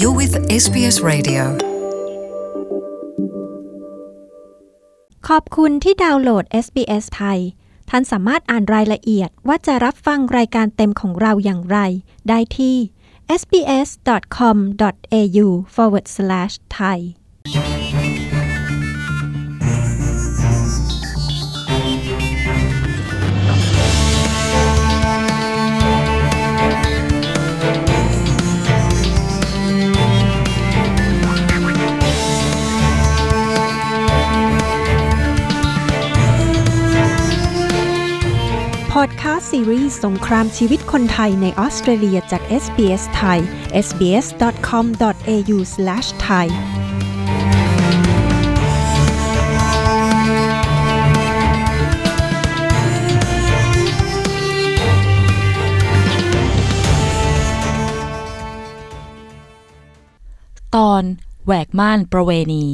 You're with SBS Radio. ขอบคุณที่ดาวน์โหลด SBS ไทย ท่านสามารถอ่านรายละเอียดว่าจะรับฟังรายการเต็มของเราอย่างไร ได้ที่ sbs.com.au พอดแคสต์ซีรีส์สงครามชีวิตคนไทยในออสเตรเลียจาก SBS ไทย sbs.com.au/thai ตอนแหวกม่านประเวณี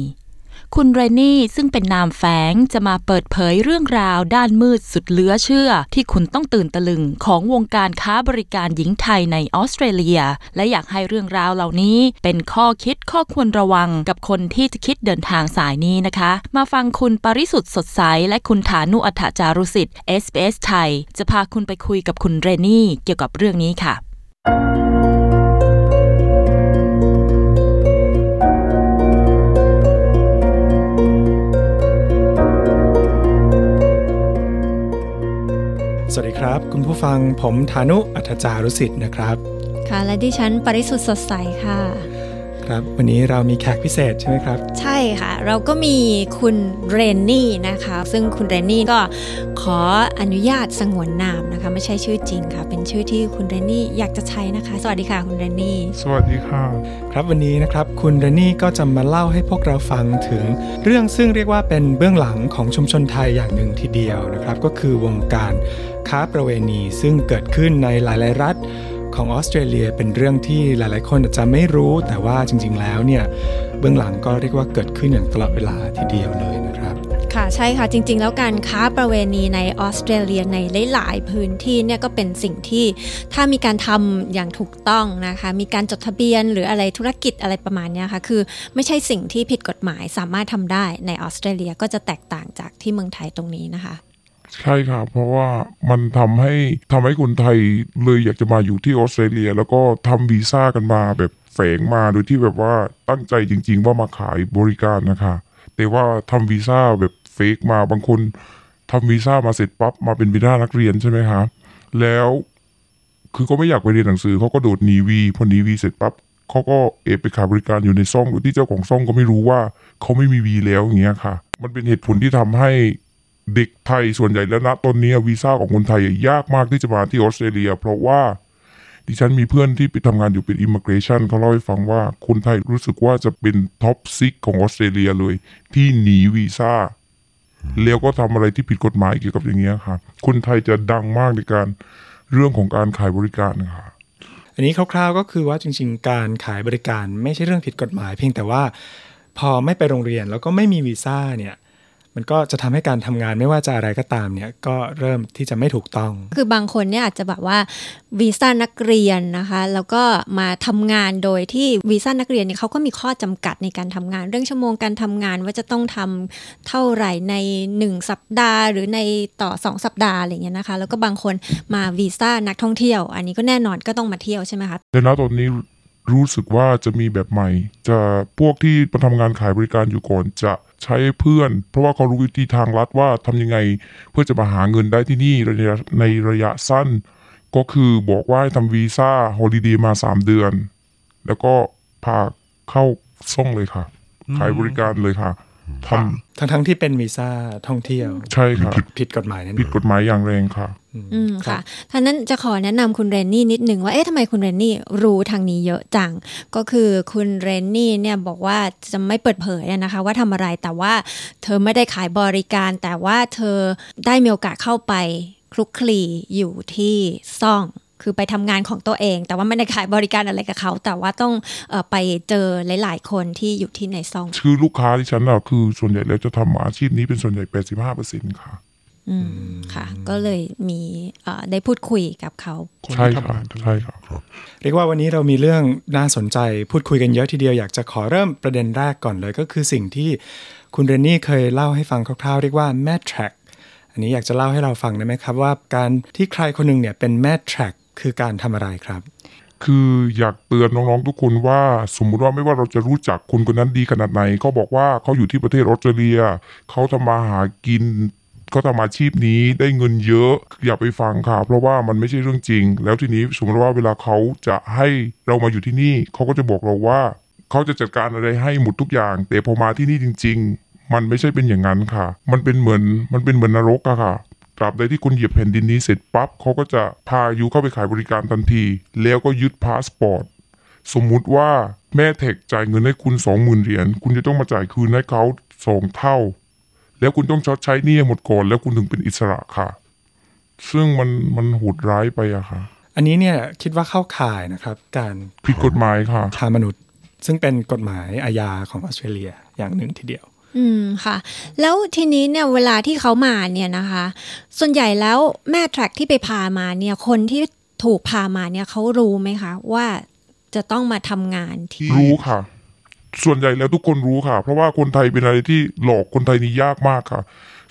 คุณเรนนี่ซึ่งเป็นนามแฝงจะมาเปิดเผยเรื่องราวด้านมืดสุดเหลือเชื่อ ที่คุณต้องตื่นตะลึงของวงการค้าบริการหญิงไทยในออสเตรเลีย และอยากให้เรื่องราวเหล่านี้เป็นข้อคิดข้อควรระวังกับคนที่จะคิดเดินทางสายนี้นะคะ มาฟังคุณปริสุทธ์สดใส และคุณฐานุอัฏฐจารุสิทธิ์ SBS ไทย จะพาคุณไปคุยกับคุณเรนนี่เกี่ยวกับเรื่องนี้ค่ะ สวัสดีครับ คุณผู้ฟังผมธานุอัธจารุสิทธิ์นะครับ ค่ะ และดิฉันปริสุทธ์สดใสค่ะ ครับวันนี้เรามีแขกพิเศษใช่ไหมครับ ใช่ค่ะ เราก็มีคุณเรนนี่นะคะ ซึ่งคุณเรนนี่ก็ขออนุญาตสงวนนามนะคะ ไม่ใช่ชื่อจริงค่ะ เป็นชื่อที่คุณเรนนี่อยากจะใช้นะคะ สวัสดีค่ะคุณเรนนี่ สวัสดีค่ะ ครับวันนี้นะครับคุณเรนนี่ก็จะมาเล่าให้พวกเราฟังถึง เรื่องซึ่งเรียกว่าเป็นเบื้องหลังของชุมชนไทยอย่างหนึ่งทีเดียวนะครับ ก็คือวงการค้าประเวณีซึ่งเกิดขึ้นในหลาย ๆ รัฐ ของออสเตรเลียเป็นเรื่องที่หลาย ๆ คนอาจจะไม่รู้ แต่ว่าจริง ๆ แล้วเนี่ยเบื้องหลังก็เรียกว่าเกิดขึ้นอย่างตลอดเวลาทีเดียวเลยนะครับค่ะใช่ค่ะจริง ๆ แล้วการค้าประเวณีในออสเตรเลียในหลาย ๆ พื้นที่เนี่ยก็เป็นสิ่งที่ถ้ามีการทำอย่างถูกต้องนะคะมีการจดทะเบียนหรืออะไรธุรกิจอะไรประมาณนี้ค่ะคือไม่ใช่สิ่งที่ผิดกฎหมายสามารถทำได้ในออสเตรเลียก็จะแตกต่างจากที่เมืองไทยตรงนี้นะคะ ใช่ค่ะเพราะว่ามันทำให้ทำให้คนไทยเลยอยากจะมาอยู่ที่ออสเตรเลีย แล้วก็ทำวีซ่ากันมาแบบแฝงมาโดยที่แบบว่าตั้งใจจริง ๆ ว่ามาขายบริการนะคะ แต่ว่าทำวีซ่าแบบเฟกมาบางคนทำวีซ่ามาเสร็จปั๊บมาเป็นวีซ่านักเรียนใช่ไหมคะแล้วคือเขาไม่อยากไปเรียนหนังสือเขาก็โดดหนีวีพอหนีวีเสร็จปั๊บเขาก็เอบไปขายบริการอยู่ในซ่องโดยที่เจ้าของซ่องก็ไม่รู้ว่าเขาไม่มีวีแล้วอย่างเงี้ยค่ะ มันเป็นเหตุผลที่ทำให้ เด็กไทยส่วนใหญ่แล้วนะตอนนี้วีซ่าของคนไทยยากมากที่จะมาที่ออสเตรเลีย เพราะว่าดิฉันมีเพื่อนที่ไปทำงานอยู่เป็นอิม g เกรชันเขาเล่าให้ฟังว่าคนไทยรู้สึกว่าจะเป็น top six ของออสเตรเลียเลย ที่หนีวีซ่าแล้วก็ทำอะไรที่ผิดกฎหมายเกี่ยวกับอย่างเงี้ยค่ะ คนไทยจะดังมากในการเรื่องของการขายบริการนะคะอันนี้คร่าวๆก็คือว่าจริง ๆ การขายบริการไม่ใช่เรื่องผิดกฎหมาย เพียงแต่ว่าพอไม่ไปโรงเรียนแล้วก็ไม่มีวีซ่าเนี่ย มันก็จะทำให้การทำงานไม่ว่าจะอะไรก็ตามเนี่ยก็เริ่มที่จะไม่ถูกต้อง คือบางคนเนี่ยอาจจะแบบว่าวีซ่านักเรียนนะคะ แล้วก็มาทำงานโดยที่วีซ่านักเรียนเนี่ยเขาก็มีข้อจำกัดในการทำงาน เรื่องชั่วโมงการทำงานว่าจะต้องทำเท่าไหร่ใน 1 สัปดาห์ หรือในต่อ 2 สัปดาห์อะไรเงี้ยนะคะ แล้วก็บางคนมาวีซ่านักท่องเที่ยว อันนี้ก็แน่นอนก็ต้องมาเที่ยวใช่ไหมคะแต่ณตอนนี้รู้สึกว่าจะมีแบบใหม่ จะพวกที่มาทำงานขายบริการอยู่ก่อนจะ ใช้เพื่อน เพราะว่าเขารู้วิธีทางลัดว่าทำยังไงเพื่อจะมาหาเงินได้ที่นี่ในระยะในระยะสั้น ก็คือบอกว่าให้ทำวีซ่าฮอลิเดย์มา 3 เดือน แล้วก็พาเข้าซ่องเลยค่ะ ขายบริการเลยค่ะ ททั้งๆที่เป็นวีซ่าท่องเที่ยวำใช่ค่ะผิดกฎหมายนั่นเองผิดกฎหมายอย่างแรงค่ะ อืมค่ะท่านั้นจะขอแนะนำคุณเรนนี่นิดหนึ่งว่าเอ๊ะทำไมคุณเรนนี่รู้ทางนี้เยอะจัง ก็คือคุณเรนนี่เนี่ยบอกว่าจะไม่เปิดเผยอะนะคะ ว่าทำอะไรแต่ว่าเธอไม่ได้ขายบริการ แต่ว่าเธอได้มีโอกาสเข้าไปคลุกคลีอยู่ที่ซ่อง คือไปทำงานของตัวเอง แต่ว่าไม่ได้ขายบริการอะไรกับเขา แต่ว่าต้องเออไปเจอหลาย ๆ คนที่อยู่ที่ในซ่อง คือลูกค้าที่ฉันอะคือส่วนใหญ่แล้วจะทำอาชีพนี้เป็นส่วนใหญ่ 85%ค่ะอืมค่ะ ก็เลยมีเอ่อได้พูดคุยกับเขาใช่ครับใช่ครับเรียกว่าวันนี้เรามีเรื่องน่าสนใจพูดคุยกันเยอะทีเดียวอยากจะขอเริ่มประเด็นแรกก่อนเลย ก็คือสิ่งที่คุณเรนนี่เคยเล่าให้ฟังคร่าวๆ เรียกว่าแม่ track อันนี้อยากจะเล่าให้เราฟังได้ไหมครับว่าการที่ใครคนหนึ่งเนี่ยเป็นแม่ track คือการทำอะไรครับ คืออยากเตือนน้องๆทุกคนว่าสมมุติว่าไม่ว่าเราจะรู้จักคนคนนั้นดีขนาดไหนเขาบอกว่าเขาอยู่ที่ประเทศออสเตรเลีย เขาทำมาหากินเขาทำอาชีพนี้ได้เงินเยอะอย่าไปฟังค่ะ เพราะว่ามันไม่ใช่เรื่องจริง แล้วทีนี้สมมติว่าเวลาเขาจะให้เรามาอยู่ที่นี่ เขาก็จะบอกเราว่า เขาจะจัดการอะไรให้หมดทุกอย่าง แต่พอมาที่นี่จริง ๆ มันไม่ใช่เป็นอย่างนั้นค่ะ มันเป็นเหมือนมันเป็นเหมือนนรกอะค่ะ ตราบใดที่คุณเหยียบแผ่นดินนี้เสร็จปั๊บเขาก็จะพา you เข้าไปขายบริการทันที แล้วก็ยึดพาสปอร์ตสมมุติว่าแม่เทคจ่ายเงินให้คุณสองหมื่นเหรียญคุณจะต้องมาจ่ายคืนให้เขาสองเท่า แล้วคุณต้องชดใช้หนี้ให้หมดก่อน แล้วคุณถึงเป็นอิสระค่ะ ซึ่งมันมันโหดร้ายไปอะค่ะ อันนี้เนี่ยคิดว่าเข้าข่ายนะครับ การผิดกฎหมายค่ะค้ามนุษย์ ซึ่งเป็นกฎหมายอาญาของออสเตรเลียอย่างหนึ่งทีเดียว อืมค่ะ แล้วทีนี้เนี่ยเวลาที่เขามาเนี่ยนะคะ ส่วนใหญ่แล้วแม่แทร็กที่ไปพามาเนี่ย คนที่ถูกพามาเนี่ยเขารู้ไหมคะ ว่าจะต้องมาทำงานที่รู้ค่ะ ส่วนใหญ่แล้วทุกคนรู้ค่ะ เพราะว่าคนไทยเป็นอะไรที่หลอกคนไทยนี่ยากมากค่ะ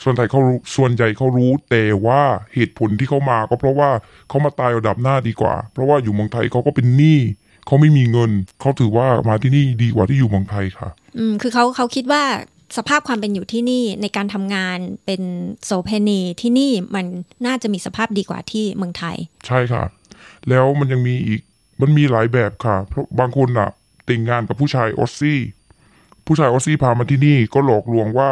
ส่วนไทยเขารู้ส่วนใหญ่เขารู้แต่ว่าเหตุผลที่เขามาก็เพราะว่าเขามาตายระดับหน้าดีกว่า เพราะว่าอยู่เมืองไทยเขาก็เป็นหนี้เขาไม่มีเงิน เขาถือว่ามาที่นี่ดีกว่าที่อยู่เมืองไทยค่ะ อืม คือเขาเขาคิดว่า สภาพความเป็นอยู่ที่นี่ในการทำงานเป็นโสเพณีที่นี่มันน่าจะมีสภาพดีกว่าที่เมืองไทย ใช่ค่ะ แล้วมันยังมีอีกมันมีหลายแบบค่ะ เพราะบางคนอะแต่งงานกับผู้ชายออสซี่ ผู้ชายออสซี่พามาที่นี่ก็หลอกลวงว่า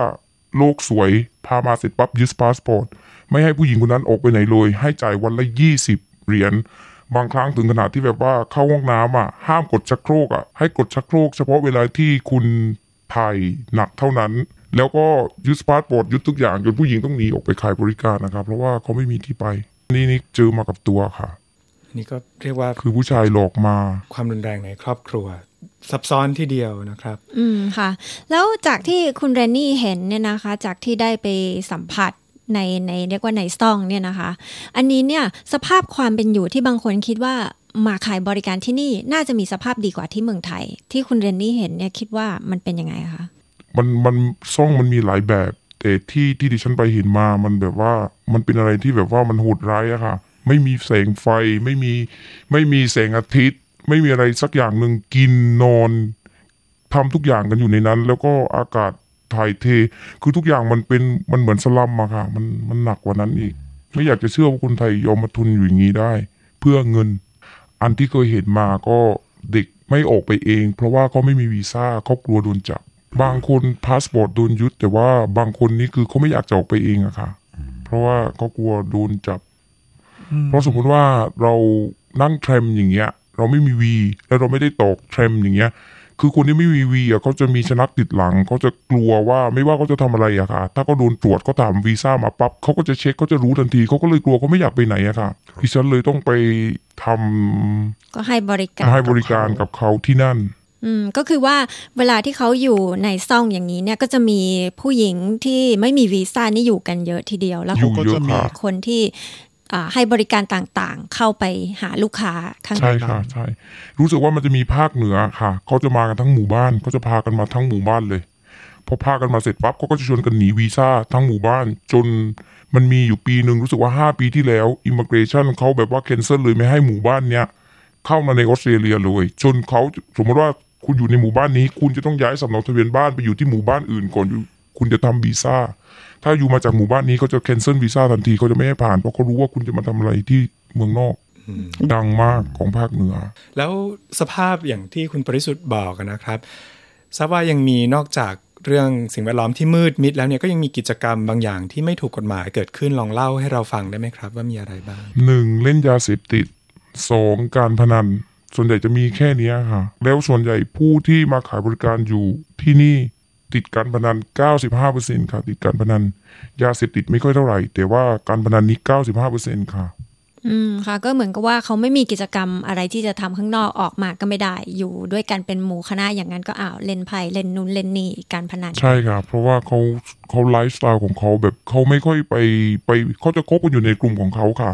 โลกสวยพามาเสร็จปั๊บยึดพาสปอร์ตไม่ให้ผู้หญิงคนนั้นออกไปไหนเลย ให้จ่ายวันละยี่สิบเหรียญบางครั้งถึงขนาดที่แบบว่าเข้าห้องน้ำอะห้ามกดชักโครกอะให้กดชักโครกเฉพาะเวลาที่คุณ ถ่ายหนักเท่านั้น แล้วก็ยึดพาสปอร์ตยึดทุกอย่างจนผู้หญิงต้องหนีออกไปขายบริการนะครับ เพราะว่าเขาไม่มีที่ไป นี่นี่เจอมากับตัวค่ะอันนี้ก็เรียกว่าคือผู้ชายหลอกมา ความรุนแรงในครอบครัว ซับซ้อนทีเดียวนะครับ อืมค่ะ แล้วจากที่คุณเรนนี่เห็นเนี่ยนะคะ จากที่ได้ไปสัมผัสในในเรียกว่าในซ่องเนี่ยนะคะ อันนี้เนี่ยสภาพความเป็นอยู่ที่บางคนคิดว่า มาขายบริการที่นี่น่าจะมีสภาพดีกว่าที่เมืองไทย ที่คุณเรนนี่เห็นเนี่ยคิดว่ามันเป็นยังไงคะมันมันซ่องมันมีหลายแบบ แต่ที่ที่ดิฉันไปเห็นมามันแบบว่ามันเป็นอะไรที่แบบว่ามันโหดร้ายอะค่ะ ไม่มีแสงไฟไม่มีไม่มีแสงอาทิตย์ ไม่มีอะไรสักอย่างหนึ่งกินนอนทำทุกอย่างกันอยู่ในนั้น แล้วก็อากาศถ่ายเท คือทุกอย่างมันเป็นมันเหมือนสลัมอะค่ะ มันมันหนักกว่านั้นอีก ไม่อยากจะเชื่อว่าคนไทยยอมมาทุนอยู่อย่างนี้ได้ เพื่อเงิน อันที่เคยเห็นมาก็เด็กไม่ออกไปเอง เพราะว่าเขาไม่มีวีซ่าเขากลัวโดนจับ บางคนพาสปอร์ตโดนยึดแต่ว่าบางคนนี่คือเขาไม่อยากจะออกไปเองอะค่ะ เพราะว่าเขากลัวโดนจับ เพราะสมมุติว่าเรานั่ง tram อย่างเงี้ย เราไม่มีวี แล้วเราไม่ได้ตก tram อย่างเงี้ย คือคนที่ไม่มีวีอะเขาจะมีชนักติดหลังเขาจะกลัวว่าไม่ว่าเขาจะทำอะไรอะค่ะ ถ้าเขาโดนตรวจเขาถามวีซ่ามาปั๊บเขาก็จะเช็คเขาจะรู้ทันทีเขาก็เลยกลัวเขาไม่อยากไปไหนอะค่ะดิฉันเลยต้องไปทำก็ให้บริการให้บริการกับเขาที่นั่นอืมก็คือว่าเวลาที่เขาอยู่ในซ่องอย่างนี้เนี่ยก็จะมีผู้หญิงที่ไม่มีวีซ่านี่อยู่กันเยอะทีเดียว แล้วอยู่เขาก็เยอะจะมีค่ะคนที่อ่า ให้บริการต่างๆ เข้าไปหาลูกค้าข้างในใช่ค่ะใช่รู้สึกว่ามันจะมีภาคเหนือค่ะเขาจะมากันทั้งหมู่บ้านเขาจะพากันมาทั้งหมู่บ้านเลยพอพากันมาเสร็จปั๊บเขาก็จะชวนกันหนีวีซ่าทั้งหมู่บ้าน จนมันมีอยู่ปีหนึ่งรู้สึกว่าห้าปีที่แล้วอิม g เกรชันเขาแบบว่า c a n เซิลเลยไม่ให้หมู่บ้านเนี้ยเข้ามาในออสเตรเลียเลยจนเขาสมมติว่าคุณอยู่ในหมู่บ้านนี้ คุณจะต้องย้ายสำเนาทะเบียนบ้านไปอยู่ที่หมู่บ้านอื่นก่อนอยู่คุณจะทำวีซ่า ถ้าอยู่มาจากหมู่บ้านนี้เขาจะ cancel วีซ่าทันทีเขาจะไม่ให้ผ่านเพราะเขารู้ว่าคุณจะมาทำอะไรที่เมืองนอกดังมากของภาคเหนือ แล้วสภาพอย่างที่คุณปริสุทธิ์บอกนะครับทราบว่ายังมีนอกจากเรื่องสิ่งแวดล้อมที่มืดมิดแล้วเนี่ยก็ยังมีกิจกรรมบางอย่างที่ไม่ถูกกฎหมายเกิดขึ้นลองเล่าให้เราฟังได้ไหมครับ ว่ามีอะไรบ้างหนึ่งเล่นยาเสพติดสองการพนัน ส่วนใหญ่จะมีแค่เนี้ยค่ะ แล้วส่วนใหญ่ผู้ที่มาขายบริการอยู่ที่นี่ ติดการพนัน 95%ค่ะ ติดการพนัน ยาเสพติดไม่ค่อยเท่าไหร่ แต่ว่าการพนันนี้ 95%ค่ะ อืมค่ะ ก็เหมือนกับว่าเขาไม่มีกิจกรรมอะไรที่จะทำข้างนอกออกมาก็ไม่ได้ อยู่ด้วยกันเป็นหมู่คณะอย่างนั้นก็อ้าวเล่นไพ่เล่นนู่นเล่นนี่การพนัน ใช่ครับเพราะว่าเขาเขาไลฟ์สไตล์ของเขาแบบเขาไม่ค่อยไปไปเขาจะคบกันอยู่ในกลุ่มของเขาค่ะ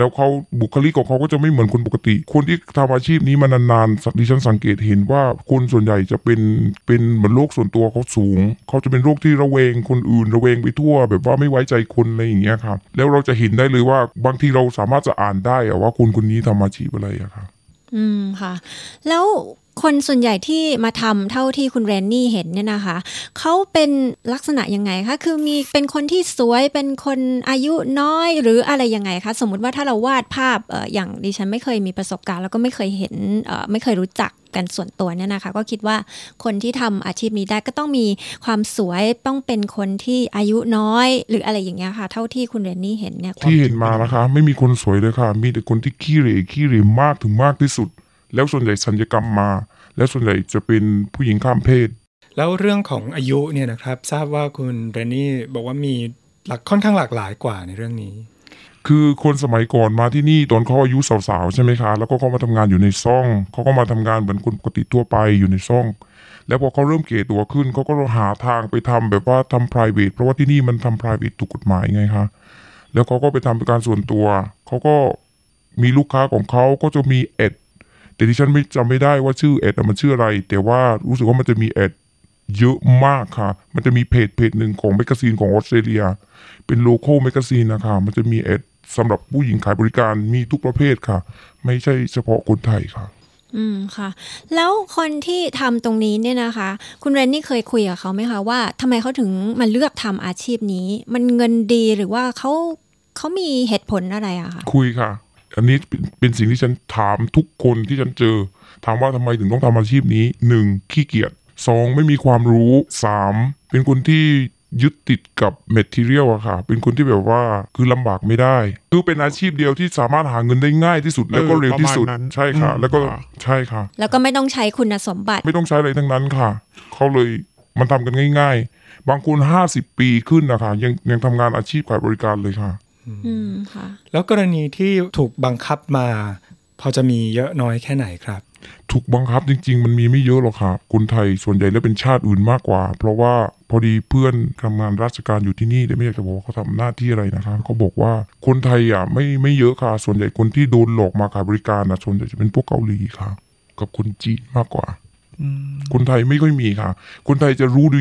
แล้วเขาบุคลิกของเขาก็จะไม่เหมือนคนปกติ คนที่ทำอาชีพนี้มานานๆดิฉันสังเกตเห็นว่าคนส่วนใหญ่จะเป็นเป็นเหมือนโรคส่วนตัวเขาสูง เขาจะเป็นโรคที่ระแวงคนอื่นระแวงไปทั่ว แบบว่าไม่ไว้ใจคนอะไรอย่างเงี้ยครับแล้วเราจะเห็นได้เลยว่าบางทีเราสามารถจะอ่านได้อะว่าคนคนนี้ทำอาชีพอะไรอะครับอืมค่ะ แล้ว คนส่วนใหญ่ที่มาทำเท่าที่คุณเรนนี่เห็นเนี่ยนะคะ เขาเป็นลักษณะยังไงคะ คือมีเป็นคนที่สวย เป็นคนอายุน้อยหรืออะไรยังไงคะ สมมุติว่าถ้าเราวาดภาพออย่างดิฉันไม่เคยมีประสบการณ์ แล้วก็ไม่เคยเห็นไม่เคยรู้จักกันส่วนตัวเนี่ยนะคะ ก็คิดว่าคนที่ทำอาชีพนี้ได้ก็ต้องมีความสวยต้องเป็นคนที่อายุน้อย หรืออะไรอย่างเงี้ยค่ะ เท่าที่คุณเรนนี่เห็นเนี่ยที่เห็นมานะคะ ไม่มีคนสวยเลยค่ะ มีแต่คนที่ขี้เหร่ขี้เหร่มากถึงมากที่สุด แล้วส่วนใหญ่สัญญกรรมมา แล้วส่วนใหญ่จะเป็นผู้หญิงข้ามเพศ แล้วเรื่องของอายุเนี่ยนะครับ ทราบว่าคุณเรนนี่บอกว่ามีหลักค่อนข้างหลากหลายกว่าในเรื่องนี้ คือคนสมัยก่อนมาที่นี่ตอนเขาอายุสาวๆใช่ไหมคะ แล้วก็เขามาทำงานอยู่ในซ่องเขาก็มาทำงานเหมือนคนปกติทั่วไปอยู่ในซ่อง แล้วพอเขาเริ่มเก่ตัวขึ้นเขาก็หาทางไปทำแบบว่าทำ private เพราะว่าที่นี่มันทำ private ถูกกฎหมายไงคะแล้วเขาก็ไปทำเป็นการส่วนตัวเขาก็มีลูกค้าของเขาก็จะมี ad แต่ที่ฉันไม่จำไม่ได้ว่าชื่อ ad มันชื่ออะไร แต่ว่ารู้สึกว่ามันจะมี ad เยอะมากค่ะ มันจะมีเพจเพจหนึ่งของ magazine ของออสเตรเลีย เป็น local magazine นะคะ มันจะมี ad สำหรับผู้หญิงขายบริการมีทุกประเภทค่ะ ไม่ใช่เฉพาะคนไทยค่ะ อืมค่ะ แล้วคนที่ทำตรงนี้เนี่ยนะคะ คุณเรนนี่เคยคุยกับเขาไหมคะว่าทำไมเขาถึงมาเลือกทำอาชีพนี้ มันเงินดีหรือว่าเขาเขามีเหตุผลอะไรอะคะคุยค่ะ อันนี้เป็นเป็นสิ่งที่ฉันถามทุกคนที่ฉันเจอ ถามว่าทำไมถึงต้องทำอาชีพนี้หนึ่งขี้เกียจสองไม่มีความรู้สามเป็นคนที่ยึดติดกับเมท e เรียลอะค่ะ เป็นคนที่แบบว่าคือลำบากไม่ได้ คือเป็นอาชีพเดียวที่สามารถหาเงินได้ง่ายที่สุดแล้วก็เร็วที่สุดประมาณนั้นใช่ค่ะอืมแล้วก็ค่ะใช่ค่ะ แล้วก็ไม่ต้องใช้คุณสมบัติ ไม่ต้องใช้อะไรทั้งนั้นค่ะเขาเลยมันทำกันง่าย ๆ บางคนห้าสิบปีขึ้นนะคะยังยังทำงานอาชีพขายบริการเลยค่ะ อืมค่ะ แล้วกรณีที่ถูกบังคับมา พอจะมีเยอะน้อยแค่ไหนครับ ถูกบังคับจริง ๆ มันมีไม่เยอะหรอกค่ะคนไทยส่วนใหญ่แล้วเป็นชาติอื่นมากกว่า เพราะว่าพอดีเพื่อนทำงานราชการอยู่ที่นี่แต่ไม่อยากจะบอกว่าเขาทำหน้าที่อะไรนะคะเขาบอกว่าคนไทยอะไม่ไม่เยอะค่ะ ส่วนใหญ่คนที่โดนหลอกมาขายบริการนะส่วนใหญ่จะเป็นพวกเกาหลีค่ะกับคนจีนมากกว่าคนไทยไม่ค่อยมีค่ะ คนไทยจะรู้ดี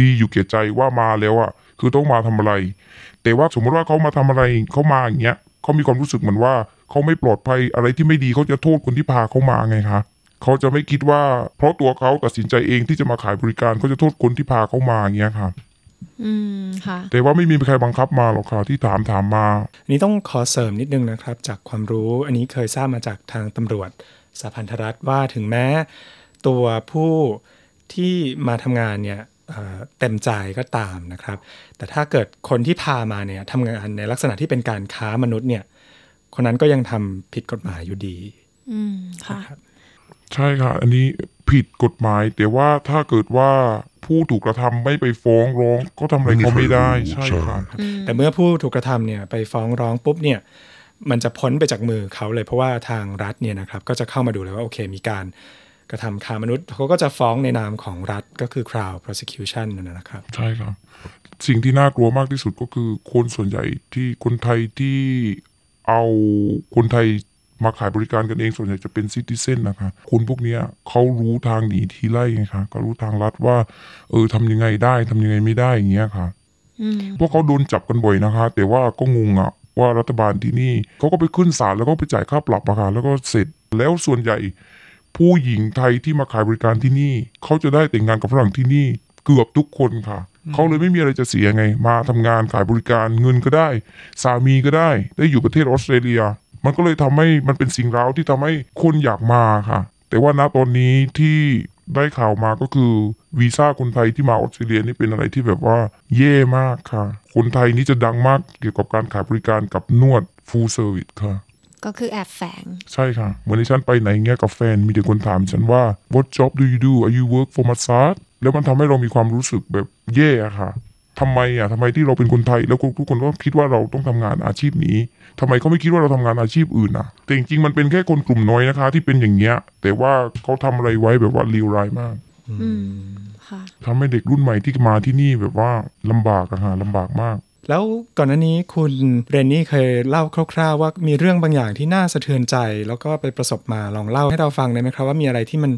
ดีอยู่แก่ใจว่ามาแล้วอะคือต้องมาทำอะไร แต่ว่าสมมติว่าเขามาทำอะไรเขามาอย่างเงี้ยเขามีความรู้สึกเหมือนว่าเขาไม่ปลอดภัยอะไรที่ไม่ดีเขาจะโทษคนที่พาเขามาไงคะเขาจะไม่คิดว่า เพราะตัวเขาตัดสินใจเองที่จะมาขายบริการเขาจะโทษคนที่พาเขามาอย่างเงี้ยค่ะอืมค่ะ แต่ว่าไม่มีใครบังคับมาหรอกค่ะที่ถามถามมาอันนี้ต้องขอเสริมนิดนึงนะครับ จากความรู้อันนี้เคยทราบมาจากทางตำรวจสาพันธรัฐว่าถึงแม้ ตัวผู้ที่มาทำงานเนี่ย เอ่อเต็มใจก็ตามนะครับ แต่ถ้าเกิดคนที่พามาเนี่ยทำงานในลักษณะที่เป็นการค้ามนุษย์เนี่ย คนนั้นก็ยังทำผิดกฎหมายอยู่ดี อืมค่ะใช่ค่ะ อันนี้ผิดกฎหมาย แต่ว่าถ้าเกิดว่าผู้ถูกกระทำไม่ไปฟ้องร้องก็ทำอะไรเขาไม่ได้ใช่ค่ะแต่เมื่อผู้ถูกกระทำเนี่ยไปฟ้องร้องปุ๊บเนี่ยมันจะพ้นไปจากมือเขาเลยเพราะว่าทางรัฐเนี่ยนะครับ ก็จะเข้ามาดูเลยว่าโอเค มีการ กระทำค้ามนุษย์เขาก็จะฟ้องในนามของรัฐก็คือ Crown Prosecution นั่นนะครับใช่ครับ สิ่งที่น่ากลัวมากที่สุดก็คือคนส่วนใหญ่ที่คนไทยที่เอาคนไทยมาขายบริการกันเองส่วนใหญ่จะเป็นซิติเซนนะคะคนพวกเนี้ยเขารู้ทางหนีทีไล่ไงคะก็รู้ทางลัดว่า เออทำยังไงได้ทำยังไงไม่ได้อย่างเงี้ยค่ะอืมพวกเขาโดนจับกันบ่อยนะคะ แต่ว่าก็งงอะว่ารัฐบาลที่นี่เขาก็ไปขึ้นศาลแล้วก็ไปจ่ายค่าปรับอะค่ะแล้วก็เสร็จแล้วส่วนใหญ่ ผู้หญิงไทยที่มาขายบริการที่นี่ เขาจะได้แต่งงานกับฝรั่งที่นี่เกือบทุกคนค่ะ เขาเลยไม่มีอะไรจะเสียไง มาทำงานขายบริการเงินก็ได้ สามีก็ได้ ได้อยู่ประเทศออสเตรเลีย มันก็เลยทำให้มันเป็นสิ่งเร้าที่ทำให้คนอยากมาค่ะ แต่ว่าณตอนนี้ที่ได้ข่าวมาก็คือวีซ่าคนไทยที่มาออสเตรเลียนี่เป็นอะไรที่แบบว่า เย่มากค่ะ คนไทยนี่จะดังมากเกี่ยวกับการขายบริการกับนวด full service ค่ะ ก็คือแอบแฝง ใช่ค่ะ เหมือนที่ฉันไปไหนเงี้ยกับแฟนมีแต่คนถามฉันว่า what job do you do are you work for massage แล้วมันทำให้เรามีความรู้สึกแบบแย่อะค่ะทำไมอะทำไมที่เราเป็นคนไทยแล้วทุกคนก็คิดว่าเราต้องทำงานอาชีพนี้ทำไมเขาไม่คิดว่าเราทำงานอาชีพอื่นอะ แต่จริงๆมันเป็นแค่คนกลุ่มน้อยนะคะ ที่เป็นอย่างเงี้ย แต่ว่าเขาทำอะไรไว้แบบว่าเลวร้ายมากอืมค่ะทำให้เด็กรุ่นใหม่ที่มาที่นี่แบบว่าลำบากอะฮะลำบากมาก แล้วก่อนหน้านี้คุณเรนนี่เคยเล่าคร่าวๆ ว่ามีเรื่องบางอย่างที่น่าสะเทือนใจ แล้วก็ไปประสบมาลองเล่าให้เราฟังได้ไหมครับ ว่ามีอะไรที่มัน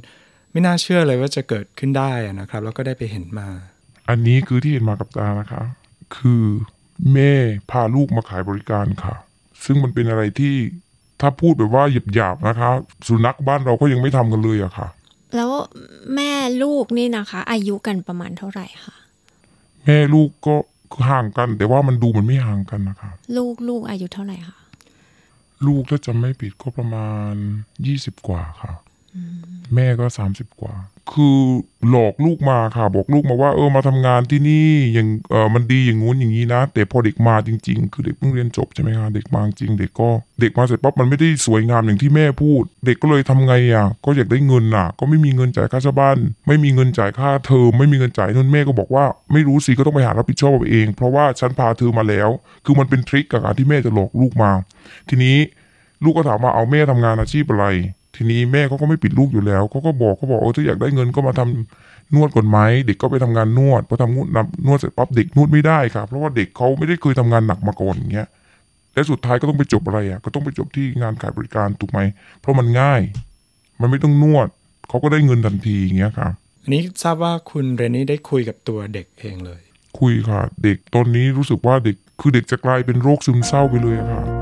ไม่น่าเชื่อเลยว่าจะเกิดขึ้นได้อะนะครับ แล้วก็ได้ไปเห็นมา อันนี้คือที่เห็นมากับตานะคะ คือแม่พาลูกมาขายบริการค่ะ ซึ่งมันเป็นอะไรที่ถ้าพูดแบบว่าหยาบๆนะคะ สุนัขบ้านเราก็ยังไม่ทำกันเลยอะค่ะ แล้วแม่ลูกนี่นะคะ อายุกันประมาณเท่าไหร่คะแม่ลูกก็ ห่างกัน แต่ว่ามันดูมันไม่ห่างกันนะคะลูกลูกอายุเท่าไหร่คะลูกถ้าจำไม่ผิดก็ประมาณยี่สิบกว่าค่ะ แม่ก็สามสิบกว่า คือหลอกลูกมาค่ะ บอกลูกมาว่าเออมาทำงานที่นี่อย่างเออมันดีอย่างงู้นอย่างนี้นะ แต่พอเด็กมาจริง ๆ คือเด็กเพิ่งเรียนจบใช่ไหมคะเด็กมาจริงเด็กก็ เด็กมาเสร็จปั๊บมันไม่ได้สวยงามอย่างที่แม่พูด เด็กก็เลยทำไงอะ ก็อยากได้เงินน่ะ ก็ไม่มีเงินจ่ายค่าเช่าบ้าน ไม่มีเงินจ่ายค่าเทอมไม่มีเงินจ่ายนู่นแม่ก็บอกว่าไม่รู้สิก็ต้องไปหารับผิดชอบเอาเองเพราะว่าฉันพาเธอมาแล้ว คือมันเป็นทริคกับการที่แม่จะหลอกลูกมา ทีนี้ลูกก็ถามว่าเอาแม่ทำงานอาชีพอะไร ทีนี้แม่เขาก็ไม่ปิดลูกอยู่แล้วเขาก็บอกเขาบอกเออถ้าอยากได้เงินก็มาทำนวดก่อนไหมเด็กก็ไปทำงานนวดพอทำนวดนวดเสร็จปั๊บเด็กนวดไม่ได้ครับเพราะว่าเด็กเขาไม่ได้เคยทำงานหนักมาก่อนอย่างเงี้ยและสุดท้ายก็ต้องไปจบอะไรอะก็ต้องไปจบที่งานขายบริการถูกไหมเพราะมันง่าย มันไม่ต้องนวดเขาก็ได้เงินทันทีอย่างเงี้ยครับอันนี้ทราบว่าคุณเรนนี่ได้คุยกับตัวเด็กเองเลย คุยค่ะ เด็กตอนนี้รู้สึกว่าเด็กคือเด็กจะกลายเป็นโรคซึมเศร้าไปเลยอะค่ะ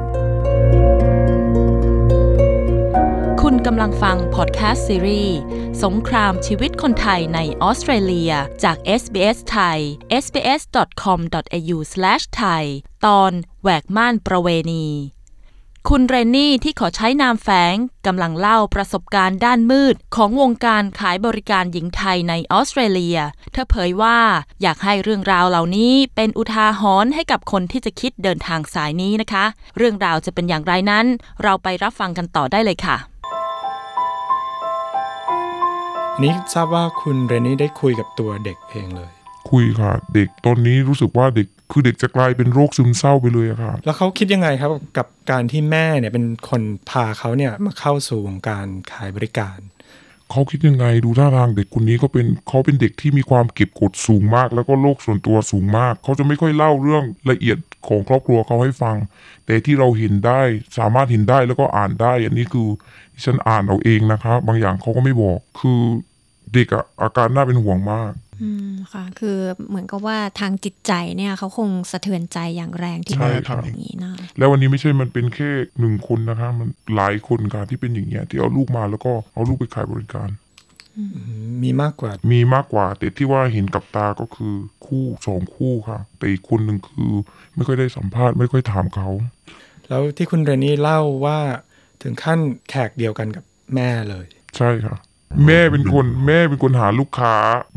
กำลังฟังพอดแคสต์ซีรีส์สงครามชีวิตคนไทยในออสเตรเลียจาก SBS ไทย sbs.com.au/thai ตอนแหวกม่านประเวณี คุณเรนนี่ที่ขอใช้นามแฝงกำลังเล่าประสบการณ์ด้านมืด ของวงการขายบริการหญิงไทยในออสเตรเลีย เธอเผยว่าอยากให้เรื่องราวเหล่านี้เป็นอุทาหรณ์ให้กับคนที่จะคิดเดินทางสายนี้นะคะ เรื่องราวจะเป็นอย่างไรนั้น เราไปรับฟังกันต่อได้เลยค่ะ นี้ทราบว่าคุณเรนนี่ได้คุยกับตัวเด็กเองเลย คุยค่ะ เด็กตอนนี้รู้สึกว่าเด็กคือเด็กจะกลายเป็นโรคซึมเศร้าไปเลยอะค่ะแล้วเขาคิดยังไงครับกับการที่แม่เนี่ยเป็นคนพาเขาเนี่ยมาเข้าสู่วงการขายบริการเขาคิดยังไงดูท่าทางเด็กคนนี้เขาเป็นเขาเป็นเด็กที่มีความเก็บกดสูงมาก แล้วก็โลกส่วนตัวสูงมาก เขาจะไม่ค่อยเล่าเรื่องละเอียดของครอบครัวเขาให้ฟัง แต่ที่เราเห็นได้สามารถเห็นได้แล้วก็อ่านได้ อันนี้คือที่ฉันอ่านเอาเองนะคะบางอย่างเขาก็ไม่บอกคือ เด็กอะอาการน่าเป็นห่วงมาก อืมค่ะ คือเหมือนกับว่าทางจิตใจเนี่ยเขาคงสะเทือนใจอย่างแรงที่ใช่แม่ครับทำอย่างนี้นะแล้ววันนี้ไม่ใช่มันเป็นแค่หนึ่งคนนะคะ มันหลายคนค่ะที่เป็นอย่างเงี้ยที่เอาลูกมาแล้วก็เอาลูกไปขายบริการ มีมากกว่ามีมากกว่าแต่ที่ว่าเห็นกับตาก็คือคู่สองคู่ค่ะ แต่อีกคนหนึ่งคือ ไม่ค่อยได้สัมภาษณ์ไม่ค่อยถามเขา แล้วที่คุณเรนนี่เล่าว่าถึงขั้นแขกเดียวกันกับแม่เลย ใช่ค่ะ แม่เป็นคนแม่เป็นคนหาลูกค้า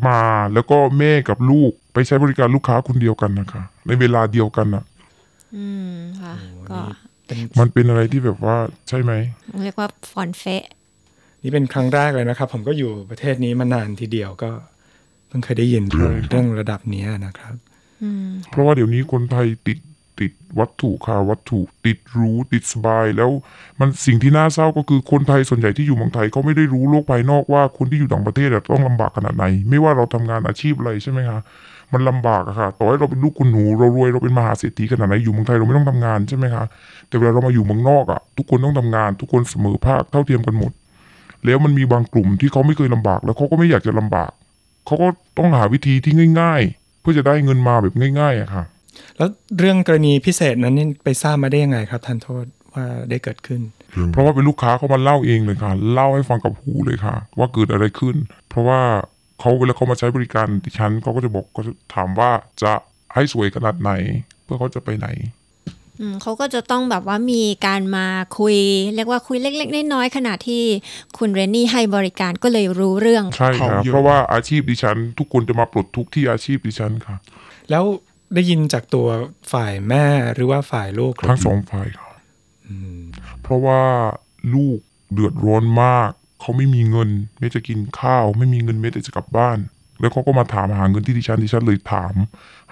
มา แล้วก็แม่กับลูกไปใช้บริการลูกค้าคนเดียวกันนะคะ ในเวลาเดียวกันอะอืมค่ะก็เป็นมันเป็นอะไรที่แบบว่าใช่ไหมเรียกว่าฟอนเฟะนี่เป็นครั้งแรกเลยนะครับ ผมก็อยู่ประเทศนี้มานานทีเดียวก็เพิ่งเคยได้ยินเรื่องเรื่องระดับเนี้ยนะครับอืมเพราะว่าเดี๋ยวนี้คนไทยติด ติดวัตถุค่ะวัตถุติดรู้ติดสบาย แล้วมันสิ่งที่น่าเศร้าก็คือคนไทยส่วนใหญ่ที่อยู่เมืองไทยเขาไม่ได้รู้โลกภายนอกว่าคนที่อยู่ต่างประเทศต้องลำบากขนาดไหน ไม่ว่าเราทำงานอาชีพอะไรใช่ไหมคะมันลำบากอะค่ะต่อให้เราเป็นลูกคุณหนูเรารวยเราเป็นมหาเศรษฐีขนาดไหนอยู่เมืองไทยเราไม่ต้องทำงานใช่ไหมคะแต่เวลาเรามาอยู่เมืองนอกอะทุกคนต้องทำงาน ทุกคนเสมอภาคเท่าเทียมกันหมด แล้วมันมีบางกลุ่มที่เขาไม่เคยลำบาก แล้วเขาก็ไม่อยากจะลำบากเขาก็ต้องหาวิธีที่ง่าย ๆ เพื่อจะได้เงินมาแบบง่ายๆอะค่ะ แล้วเรื่องกรณีพิเศษนั้นนี่ไปทราบมาได้ยังไงครับท่านโทษว่าได้เกิดขึ้น เพราะว่าเป็นลูกค้าเขามาเล่าเองเลยค่ะ เล่าให้ฟังกับหูเลยค่ะ ว่าเกิดอะไรขึ้น เพราะว่าเขาเวลาเขามาใช้บริการดิฉันเขาก็จะบอกก็จะถามว่าจะให้สวยขนาดไหน เพื่อเขาจะไปไหนอืมเขาก็จะต้องแบบว่ามีการมาคุย เรียกว่าคุยเล็กๆน้อยๆขณะที่คุณเรนนี่ให้บริการก็เลยรู้เรื่องใช่ครับเพราะว่าอาชีพดิฉัน ทุกคนจะมาปลดทุกข์ที่อาชีพดิฉันค่ะ แล้ว ได้ยินจากตัวฝ่ายแม่หรือว่าฝ่ายลูกครับทั้งสองฝ่ายค่ะเพราะว่าลูกเดือดร้อนมาก เขาไม่มีเงินไม่จะกินข้าว ไม่มีเงินไม่แต่จะกลับบ้าน แล้วเขาก็มาถามหาเงินที่ดิฉันดิฉันเลยถาม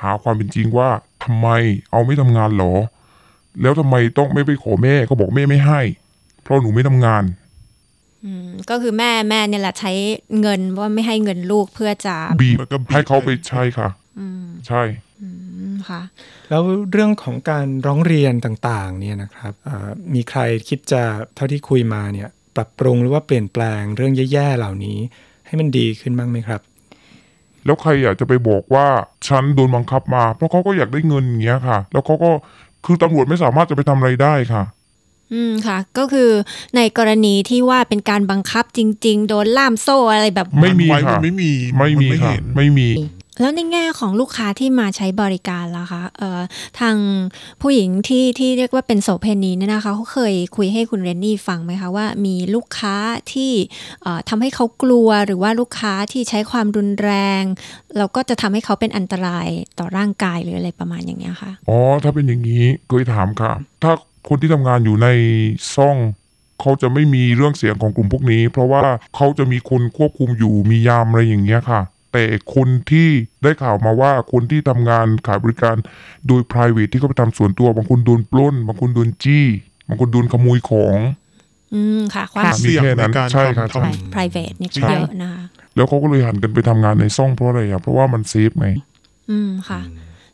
หาความเป็นจริงว่าทำไมเอาไม่ทำงานหรอ แล้วทำไมต้องไม่ไปขอแม่ก็บอกแม่ไม่ให้ เพราะหนูไม่ทำงานอืมก็คือแม่แม่เนี่ยแหละใช้เงินว่าไม่ให้เงินลูกเพื่อจะบีบแล้วก็บีบให้เขาไปใช่ค่ะอืมใช่อืม ค่ะแล้วเรื่องของการร้องเรียนต่างๆเนี่ยนะครับอ่ามีใครคิดจะเท่าที่คุยมาเนี่ยปรับปรุงหรือว่าเปลี่ยนแปลงเรื่องแย่ๆเหล่านี้ ให้มันดีขึ้นบ้างไหมครับ แล้วใครอยากจะไปบอกว่าฉันโดนบังคับมา เพราะเขาก็อยากได้เงินอย่างเงี้ยค่ะ แล้วเขาก็คือตำรวจไม่สามารถจะไปทำอะไรได้ค่ะอืมค่ะ ก็คือในกรณีที่ว่าเป็นการบังคับจริง ๆ โดนล่ามโซ่อะไรแบบไม่มีนว้ค่ะนไม่มีไม่มีนค่ะเห็นไม่มี แล้วในแง่ของลูกค้าที่มาใช้บริการล่ะคะเอ่อทางผู้หญิงที่ที่เรียกว่าเป็นโสเพณีเนี่ยนะคะเขาเคยคุยให้คุณเรนนี่ฟังไหมคะว่ามีลูกค้าที่เอ่อทำให้เขากลัวหรือว่าลูกค้าที่ใช้ความรุนแรงแล้วก็จะทำให้เขาเป็นอันตรายต่อร่างกายหรืออะไรประมาณอย่างเงี้ยค่ะอ๋อถ้าเป็นอย่างนี้เคยถามค่ะ ถ้าคนที่ทำงานอยู่ในซ่องเขาจะไม่มีเรื่องเสียงของกลุ่มพวกนี้ เพราะว่าเขาจะมีคนควบคุมอยู่มียามอะไรอย่างเงี้ยค่ะ แต่คนที่ได้ข่าวมาว่าคนที่ทำงานขายบริการโดย p r i v a t ที่เขาไปทำส่วนตัว บางคนโดนปล้น บางคนโดนจี้ บางคนโดนขโมยของ อืมค่ะ ความค่ะมีเสี่ยงแค่ในนั้นการใช่ครับทำใช่ทำ private นี่ใช่เยอะนะคะแล้วเขาก็เลยหันกันไปทำงานในซ่องเพราะอะไรอะเพราะว่ามันเซฟไงอืมค่ะ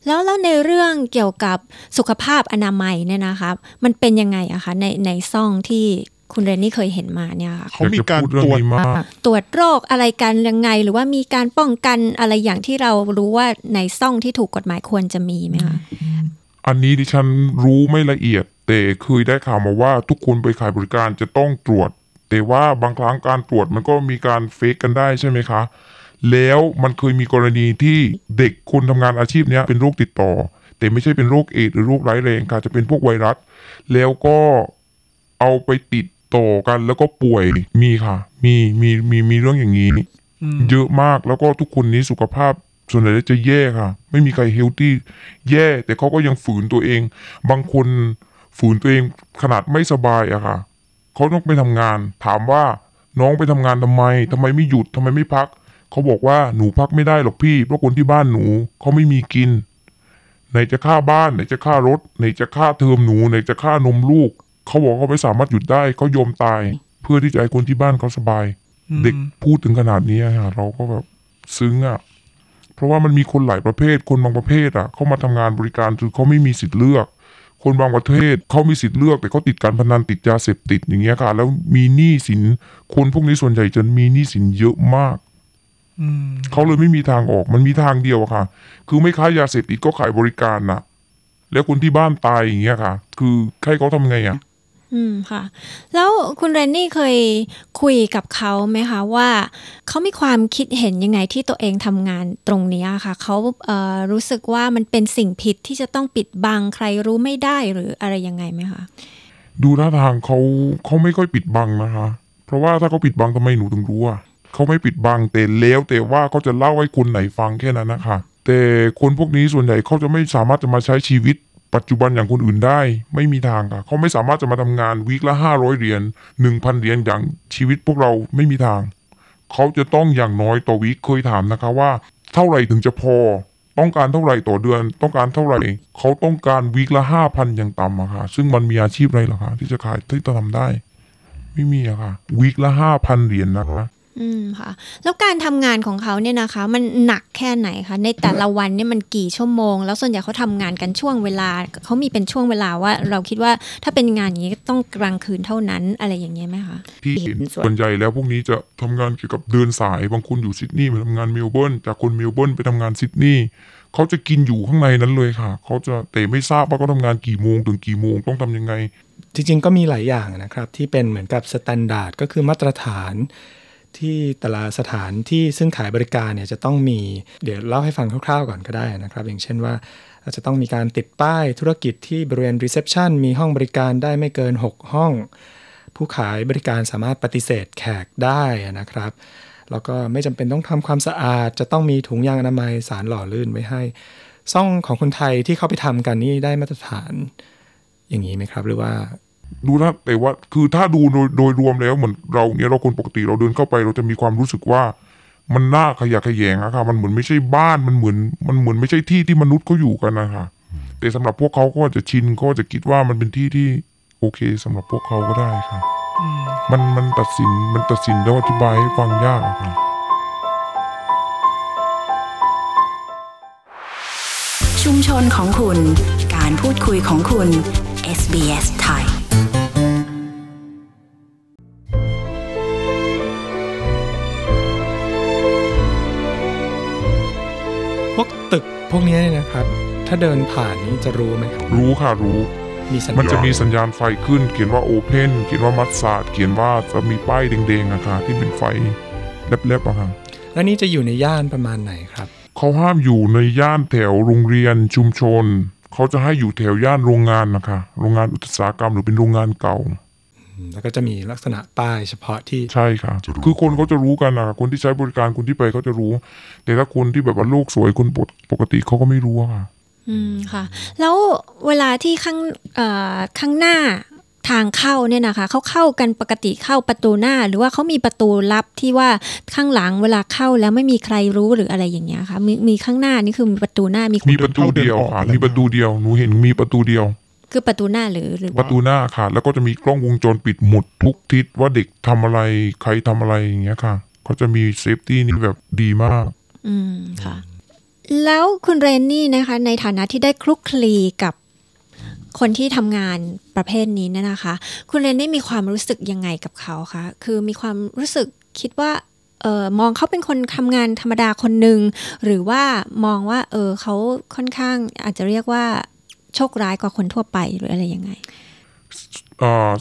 แล้วแล้วในเรื่องเกี่ยวกับสุขภาพอนามัยเนี่ยนะคะ มันเป็นยังไงอะคะในในซ่องที่ คุณเรนนี่เคยเห็นมาเนี่ยค่ะเขามีการอยจะพูดเรื่อตงรวจนี้มากตรวจโรคอะไรกันยังไง หรือว่ามีการป้องกันอะไรอย่างที่เรารู้ว่าในซ่องที่ถูกกฎหมายควรจะมีไหมคะอันนี้ดิฉันรู้ไม่ละเอียด แต่เคยได้ข่าวมาว่าทุกคนไปขายบริการจะต้องตรวจ แต่ว่าบางครั้งการตรวจมันก็มีการเฟกกันได้ใช่ไหมคะ แล้วมันเคยมีกรณีที่เด็กคนทำงานอาชีพเนี้ยเป็นโรคติดต่อ แต่ไม่ใช่เป็นโรคเอดส์หรือโรคร้ายแรงค่ะจะเป็นพวกไวรัส แล้วก็เอาไปติด ต่อกันแล้วก็ป่วยมีค่ะ มีมีมีมีเรื่องอย่างนี้ เยอะมากแล้วก็ทุกคนนี้สุขภาพส่วนใหญ่จะแย่ค่ะ ไม่มีใครเฮลตี้แย่ แต่เขาก็ยังฝืนตัวเอง บางคนฝืนตัวเองขนาดไม่สบายอะค่ะเขาต้องไปทำงาน ถามว่าน้องไปทำงานทำไมทำไมไม่หยุดทำไมไม่พัก เขาบอกว่าหนูพักไม่ได้หรอกพี่ เพราะคนที่บ้านหนูเขาไม่มีกิน ไหนจะค่าบ้าน ไหนจะค่ารถ ไหนจะค่าเทอมหนู ไหนจะค่านมลูก เขาบอกเขาไม่สามารถหยุดได้เขายอมตาย เพื่อที่จะให้คนที่บ้านเขาสบาย เด็กพูดถึงขนาดนี้อะเราก็แบบซึ้งอะ เพราะว่ามันมีคนหลายประเภท คนบางประเภทอะเขามาทำงานบริการคือเขาไม่มีสิทธิ์เลือก คนบางประเทศเขามีสิทธิ์เลือก แต่เขาติดการพนันติดยาเสพติดอย่างเงี้ยค่ะ แล้วมีหนี้สิน คนพวกนี้ส่วนใหญ่จะมีหนี้สินเยอะมากอืมเขาเลยไม่มีทางออกมันมีทางเดียวอะค่ะ คือไม่ค้ายาเสพติดก็ขายบริการน่ะ แล้วคนที่บ้านตายอย่างเงี้ยค่ะ คือให้เขาทำไงอะ อืมค่ะ แล้วคุณเรนนี่เคยคุยกับเขาไหมคะว่าเขามีความคิดเห็นยังไงที่ตัวเองทำงานตรงนี้ค่ะเขาเอ่อรู้สึกว่ามันเป็นสิ่งผิดที่จะต้องปิดบังใครรู้ไม่ได้หรืออะไรยังไงไหมคะดูท่าทางเขาเขาไม่ค่อยปิดบังนะคะ เพราะว่าถ้าเขาปิดบังทำไมหนูถึงรู้อะเขาไม่ปิดบังแต่แล้วแต่ว่าเขาจะเล่าให้คนไหนฟังแค่นั้นนะคะแต่คนพวกนี้ส่วนใหญ่เขาจะไม่สามารถจะมาใช้ชีวิต ปัจจุบันอย่างคนอื่นได้ ไม่มีทางค่ะเขาไม่สามารถจะมาทำงานวีคละห้าร้อยเหรียญหนึ่งพันเหรียญอย่างชีวิตพวกเราไม่มีทาง เขาจะต้องอย่างน้อยต่อวีคเคยถามนะคะว่า เท่าไหร่ถึงจะพอ ต้องการเท่าไหร่ต่อเดือน ต้องการเท่าไหร่เขาต้องการวีคละห้าพันอย่างต่ำอะค่ะ ซึ่งมันมีอาชีพอะไรหรอคะที่จะขายที่จะทำได้ ไม่มีอะค่ะวีคละห้าพันเหรียญนะคะ อืมค่ะ แล้วการทำงานของเขาเนี่ยนะคะ มันหนักแค่ไหนคะในแต่ละวันเนี่ยมันกี่ชั่วโมง แล้วส่วนใหญ่เขาทำงานกันช่วงเวลาเขามีเป็นช่วงเวลาว่า เราคิดว่าถ้าเป็นงานอย่างนี้ต้องกลางคืนเท่านั้นอะไรอย่างเงี้ยไหมคะที่เห็นส่วนส่วนใหญ่แล้วพวกนี้จะทำงานเกี่ยวกับเดินสายบางคนอยู่ซิดนีย์ไปทำงานเมลเบิร์นจากคนเมลเบิร์นไปทำงานซิดนีย์เขาจะกินอยู่ข้างในนั้นเลยค่ะ เขาจะแต่ไม่ทราบว่าเขาทำงานกี่โมงถึงกี่โมงต้องทำยังไง จริง ๆ ก็มีหลายอย่างนะครับที่เป็นเหมือนกับ standard ก็คือมาตรฐาน ที่แต่ละสถานที่ซึ่งขายบริการเนี่ยจะต้องมีเดี๋ยวเล่าให้ฟังคร่าวๆก่อนก็ได้นะครับ อย่างเช่นว่าาจจะต้องมีการติดป้ายธุรกิจที่บริเวณรีเซพชันมีห้องบริการได้ไม่เกิน 6 ห้อง ผู้ขายบริการสามารถปฏิเสธแขกได้นะครับ แล้วก็ไม่จำเป็นต้องทำความสะอาด จะต้องมีถุงยางอนามัยสารหล่อลื่นไว้ให้ ซ่องของคนไทยที่เข้าไปทำกันนี่ได้มาตรฐานอย่างนี้ไหมครับ หรือว่า ดูนะแต่ว่าคือถ้าดูโดยโดยรวมแล้วเหมือนเราเนี่ยเราคนปกติเราเดินเข้าไป เราจะมีความรู้สึกว่ามันน่าขยะแขยงอะค่ะ มันเหมือนไม่ใช่บ้านมันเหมือน มันเหมือนไม่ใช่ที่ที่มนุษย์เขาอยู่กันนะคะแต่สำหรับพวกเขาก็จะชินก็จะคิดว่ามันเป็นที่ที่โอเคสำหรับพวกเขาก็ได้ค่ะมันมันตัดสินมันตัดสินแล้วอธิบายให้ฟังยากอะค่ะชุมชนของคุณ การพูดคุยของคุณ SBS ไท ตึกพวกนี้เนี่ยนะครับ ถ้าเดินผ่านนี้จะรู้ไหมครับรู้ค่ะรู้มีสัญมันจะญาณมีสัญญาณไฟขึ้น เขียนว่าโอเพนเขียนว่ามัสซาดเขียนว่าจะมีป้ายแดงๆอะค่ะที่เป็นไฟแลบๆอะค่ะแล้วนี่จะอยู่ในย่านประมาณไหนครับเขาห้ามอยู่ในย่านแถวโรงเรียนชุมชนเขาจะให้อยู่แถวย่านโรงงานนะคะ โรงงานอุตสาหกรรมหรือเป็นโรงงานเก่า แล้วก็จะมีลักษณะป้ายเฉพาะที่ใช่ค่ะ คือคนเขาจะรู้กันนะคนที่ใช้บริการคนที่ไปเขาจะรู้ แต่ถ้าคนที่แบบว่าโลกสวยคนปกปกติเขาก็ไม่รู้อะค่ะ อืมค่ะ แล้วเวลาที่ข้างเอ่อข้างหน้าทางเข้าเนี่ยนะคะเขาเข้ากันปกติเข้าประตูหน้า หรือว่าเขามีประตูลับที่ว่าข้างหลังเวลาเข้าแล้วไม่มีใครรู้หรืออะไรอย่างเงี้ยค่ะมีมีข้างหน้านี่คือมีประตูหน้ามีคนมีประตูเดียวค่ะมีประตูเดียวหนูเห็นมีประตูเดียว คือประตูหน้าหรือหรือประตูหน้าค่ะ แล้วก็จะมีกล้องวงจรปิดหมดทุกทิศว่าเด็กทำอะไรใครทำอะไรอย่างเงี้ยค่ะเขาจะมีเซฟตี้นี่แบบดีมาก อืมค่ะ แล้วคุณเรนนี่นะคะ ในฐานะที่ได้คลุกคลีกับคนที่ทำงานประเภทนี้เนี่ยนะคะ คุณเรนนี่มีความรู้สึกยังไงกับเขาคะ คือมีความรู้สึกคิดว่าเออมองเขาเป็นคนทำงานธรรมดาคนหนึ่ง หรือว่ามองว่า เออเขาค่อนข้างอาจจะเรียกว่า โชคร้ายกว่าคนทั่วไปหรืออะไรยังไง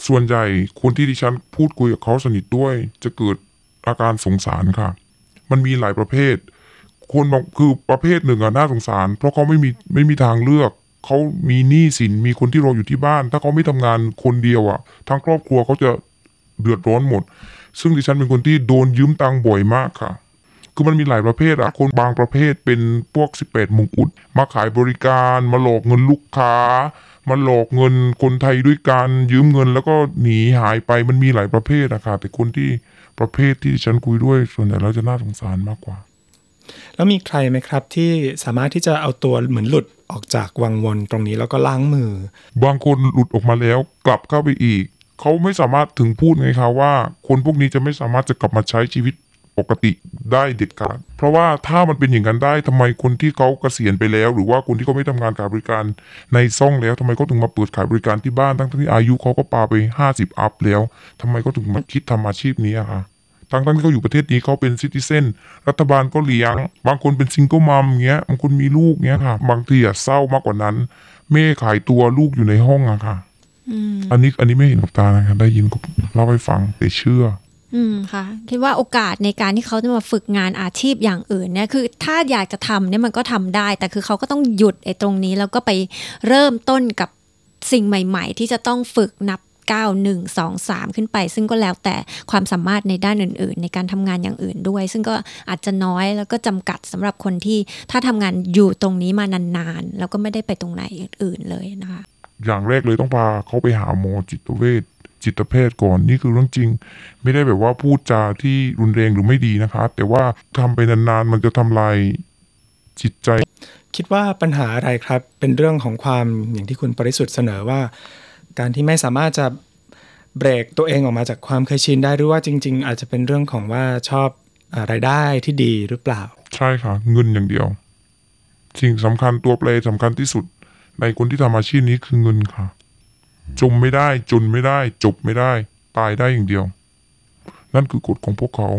ส่วนใหญ่คนที่ดิฉันพูดคุยกับเขาสนิทด้วย จะเกิดอาการสงสารค่ะ มันมีหลายประเภท คนบางคือประเภทหนึ่งอะน่าสงสาร เพราะเขาไม่มีไม่มีทางเลือก เขามีหนี้สินมีคนที่รออยู่ที่บ้าน ถ้าเขาไม่ทำงานคนเดียวอะทั้งครอบครัวเขาจะเดือดร้อนหมด ซึ่งดิฉันเป็นคนที่โดนยืมตังค์บ่อยมากค่ะ คือมันมีหลายประเภทอะคนบางประเภทเป็นพวก 18 มงกุฎมาขายบริการมาหลอกเงินลูกค้ามาหลอกเงินคนไทยด้วยการยืมเงินแล้วก็หนีหายไปมันมีหลายประเภทอะค่ะแต่คนที่ประเภทที่ดิฉันคุยด้วยส่วนใหญ่แล้วจะน่าสงสารมากกว่า แล้วมีใครไหมครับที่สามารถที่จะเอาตัวเหมือนหลุดออกจากวังวนตรงนี้แล้วก็ล้างมือ บางคนหลุดออกมาแล้วกลับเข้าไปอีก เขาไม่สามารถถึงพูดไงคะว่า คนพวกนี้จะไม่สามารถจะกลับมาใช้ชีวิต ปกติได้เด็ดขาด เพราะว่าถ้ามันเป็นอย่างนั้นได้ทำไมคนที่เขาเกษียณไปแล้ว หรือว่าคนที่เขาไม่ทำงานขายบริการในซ่องแล้วทำไมเขาถึงมาเปิดขายบริการที่บ้านทั้งที่อายุเขาก็ปาไปห้าสิบ up แล้วทำไมเขาถึงมาคิดทำอาชีพนี้อะคะทั้งทั้งที่เขาอยู่ประเทศนี้เขาเป็น citizen รัฐบาลก็เลี้ยง บางคนเป็น single mum เงี้ยบางคนมีลูกเงี้ยค่ะ บางทีอะเศร้ามากกว่านั้น แม่ขายตัวลูกอยู่ในห้องอะค่ะอันนี้อันนี้ไม่เห็นกับตานะครับได้ยินก็เล่าให้ฟังแต่เชื่อ อืมค่ะคิดว่าโอกาสในการที่เขาจะมาฝึกงานอาชีพอย่างอื่นเนี่ยคือถ้าอยากจะทำเนี่ยมันก็ทำได้ แต่คือเขาก็ต้องหยุดไอ้ตรงนี้แล้วก็ไปเริ่มต้นกับสิ่งใหม่ ๆ ที่จะต้องฝึกนับ9 1 2 3 ขึ้นไป ซึ่งก็แล้วแต่ความสามารถในด้านอื่น ๆ ในการทำงานอย่างอื่นด้วย ซึ่งก็อาจจะน้อยแล้วก็จำกัดสำหรับคนที่ถ้าทำงานอยู่ตรงนี้มานานๆ แล้วก็ไม่ได้ไปตรงไหนอื่น ๆ เลยนะคะ อย่างแรกเลยต้องพาเขาไปหาหมอจิตเวช จิตแพทย์ก่อนนี่คือเรื่องจริง ไม่ได้แบบว่าพูดจาที่รุนแรงหรือไม่ดีนะคะแต่ว่าทำไปนานๆมันจะทำลายจิตใจ คิดว่าปัญหาอะไรครับ เป็นเรื่องของความอย่างที่คุณปริสุทธิ์เสนอว่า การที่ไม่สามารถจะเบรกตัวเองออกมาจากความเคยชินได้หรือว่าจริง ๆ อาจจะเป็นเรื่องของว่าชอบอารายได้ที่ดีหรือเปล่า ใช่ค่ะ เงินอย่างเดียว สิ่งสำคัญตัวแปรสำคัญที่สุด ในคนที่ทำอาชีพนี้คือเงินค่ะ จมไม่ได้จนไม่ได้ จบไม่ได้ ตายได้อย่างเดียว นั่นคือกฎของพวกเขา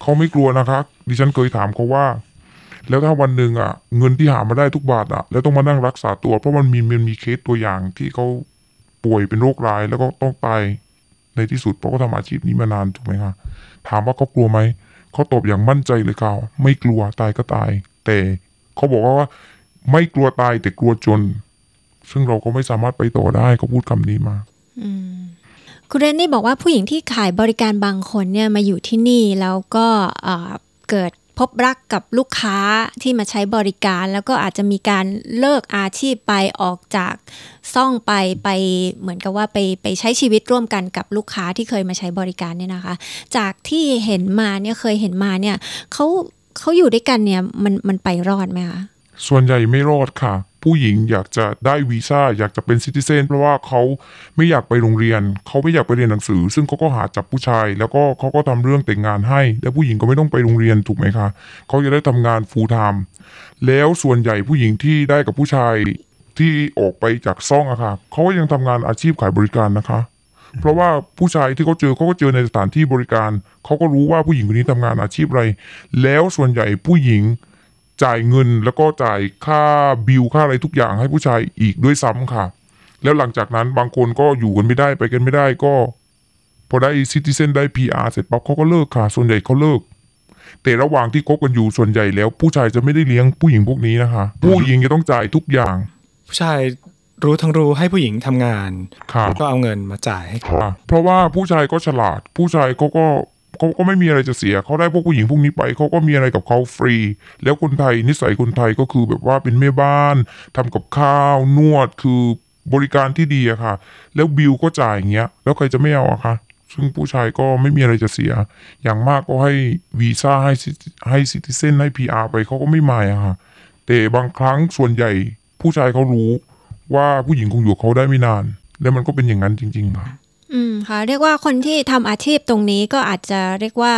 เขาไม่กลัวนะคะดิฉันเคยถามเขาว่า แล้วถ้าวันหนึ่งอะ เงินที่หามาได้ทุกบาทอะ แล้วต้องมานั่งรักษาตัว เพราะมันมีมันมีเคสตัวอย่างที่เขาป่วยเป็นโรคร้ายแล้วก็ต้องตายในที่สุดเพราะเขาทำอาชีพนี้มานานถูกไหมคะถามว่าเขากลัวไหมเขาตอบอย่างมั่นใจเลยเขาไม่กลัวตายก็ตาย แต่เขาบอกว่าไม่กลัวตายแต่กลัวจน ซึ่งเราก็ไม่สามารถไปต่อได้เขาพูดคำนี้มาคุณเรนนี่บอกว่าผู้หญิงที่ขายบริการบางคนเนี่ยมาอยู่ที่นี่แล้วก็เอ่อเกิดพบรักกับลูกค้าที่มาใช้บริการ แล้วก็อาจจะมีการเลิกอาชีพไปออกจากซ่องไปไปเหมือนกับว่าไปไปใช้ชีวิตร่วมกันกับลูกค้าที่เคยมาใช้บริการเนี่ยนะคะ จากที่เห็นมาเนี่ยเคยเห็นมาเนี่ยเขาเขาอยู่ด้วยกันเนี่ยมันมันไปรอดไหมคะส่วนใหญ่ไม่รอดค่ะ ผู้หญิงอยากจะได้วีซ่าอยากจะเป็นซิติเซนเพราะว่าเขาไม่อยากไปโรงเรียน เขาไม่อยากไปเรียนหนังสือ ซึ่งเขาก็หาจับผู้ชาย แล้วก็เขาก็ทำเรื่องแต่งงานให้ แล้วผู้หญิงก็ไม่ต้องไปโรงเรียนถูกไหมคะเขาจะได้ทำงานฟูลไทม์แล้วส่วนใหญ่ผู้หญิงที่ได้กับผู้ชายที่ออกไปจากซ่องอะค่ะเขาก็ยังทำงานอาชีพขายบริการนะคะ เพราะว่าผู้ชายที่เขาเจอเขาก็เจอในสถานที่บริการ เขาก็รู้ว่าผู้หญิงคนนี้ทำงานอาชีพอะไร แล้วส่วนใหญ่ผู้หญิง จ่ายเงินแล้วก็จ่ายค่าบิลค่าอะไรทุกอย่างให้ผู้ชายอีกด้วยซ้ำค่ะ แล้วหลังจากนั้นบางคนก็อยู่กันไม่ได้ไปกันไม่ได้ก็ พอได้ซิติเซนได้ PR เสร็จปั๊บเขาก็เลิกค่ะ ส่วนใหญ่เขาเลิก แต่ระหว่างที่คบกันอยู่ส่วนใหญ่แล้ว ผู้ชายจะไม่ได้เลี้ยงผู้หญิงพวกนี้นะคะ ผู้หญิงจะต้องจ่ายทุกอย่าง ผู้ชายรู้ทั้งรู้ให้ผู้หญิงทำงานค่ะแล้วก็เอาเงินมาจ่ายให้เขาค่ะเพราะว่าผู้ชายก็ฉลาด ผู้ชายเขาก็ เขาก็ไม่มีอะไรจะเสีย เขาได้พวกผู้หญิงพวกนี้ไป เขาก็มีอะไรกับเขาฟรี แล้วคนไทยนิสัยคนไทยก็คือแบบว่าเป็นแม่บ้านทำกับข้าวนวดคือบริการที่ดีอะค่ะ แล้วบิลก็จ่ายอย่างเงี้ย แล้วใครจะไม่เอาอะคะซึ่งผู้ชายก็ไม่มีอะไรจะเสีย อย่างมากก็ให้วีซ่าให้ให้ซิติเซนให้พีอาร์ไปเขาก็ไม่มาอะค่ะ แต่บางครั้งส่วนใหญ่ผู้ชายเขารู้ว่าผู้หญิงคงอยู่เขาได้ไม่นาน แล้วมันก็เป็นอย่างนั้นจริง ๆ ค่ะ อืมค่ะเรียกว่าคนที่ทำอาชีพตรงนี้ก็อาจจะเรียกว่า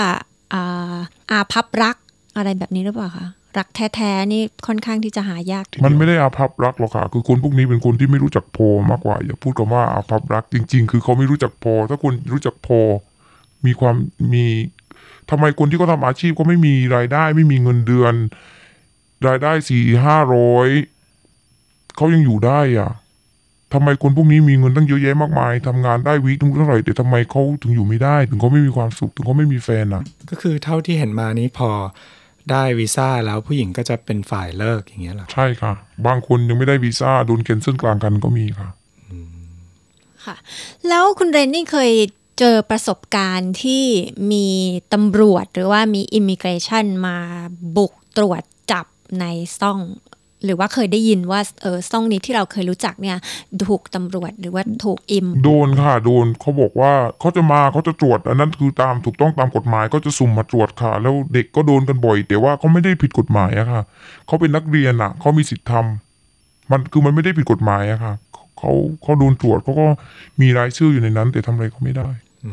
อ่าอาพับรักอะไรแบบนี้หรือเปล่าคะรักแท้ๆนี่ค่อนข้างที่จะหายากทีเดียวมันไม่ได้อาภัพรักหรอกค่ะ คือคนพวกนี้เป็นคนที่ไม่รู้จักพอมากกว่า อย่าพูดคำว่าอาภัพรักจริง ๆ คือเขาไม่รู้จักพอ ถ้าคนรู้จักพอ มีความมีทำไมคนที่เขาทำอาชีพก็ไม่มีรายได้ ไม่มีเงินเดือน รายได้สี่ห้าร้อยเขายังอยู่ได้อะ ทำไมคนพวกนี้มีเงินตั้งเยอะแยะมากมายทำงานได้วีคนึงเท่าไหร่แต่ทำไมเขาถึงอยู่ไม่ได้ ถึงเขาไม่มีความสุขถึงเขาไม่มีแฟนอะ ก็คือเท่าที่เห็นมานี้พอได้วีซ่าแล้วผู้หญิงก็จะเป็นฝ่ายเลิกอย่างเงี้ยเหรอใช่ค่ะ บางคนยังไม่ได้วีซ่าโดน cancel กลางกันก็มีค่ะ ค่ะ แล้วคุณเรนนี่เคยเจอประสบการณ์ที่มีตำรวจหรือว่ามี immigration มาบุกตรวจจับในซ่อง หรือว่าเคยได้ยินว่าเออซ่องนี้ที่เราเคยรู้จักเนี่ยถูกตำรวจหรือว่าถูกอิม โดนค่ะโดนเขาบอกว่าเขาจะมาเขาจะตรวจ อันนั้นคือตามถูกต้องตามกฎหมายก็จะสุ่มมาตรวจค่ะ แล้วเด็กก็โดนกันบ่อย แต่ว่าเขาไม่ได้ผิดกฎหมายอะค่ะเขาเป็นนักเรียนอะเขามีสิทธิ์ทำมันคือมันไม่ได้ผิดกฎหมายอะค่ะเขาเขาโดนตรวจเขาก็มีรายชื่ออยู่ในนั้น แต่ทำอะไรเขาไม่ได้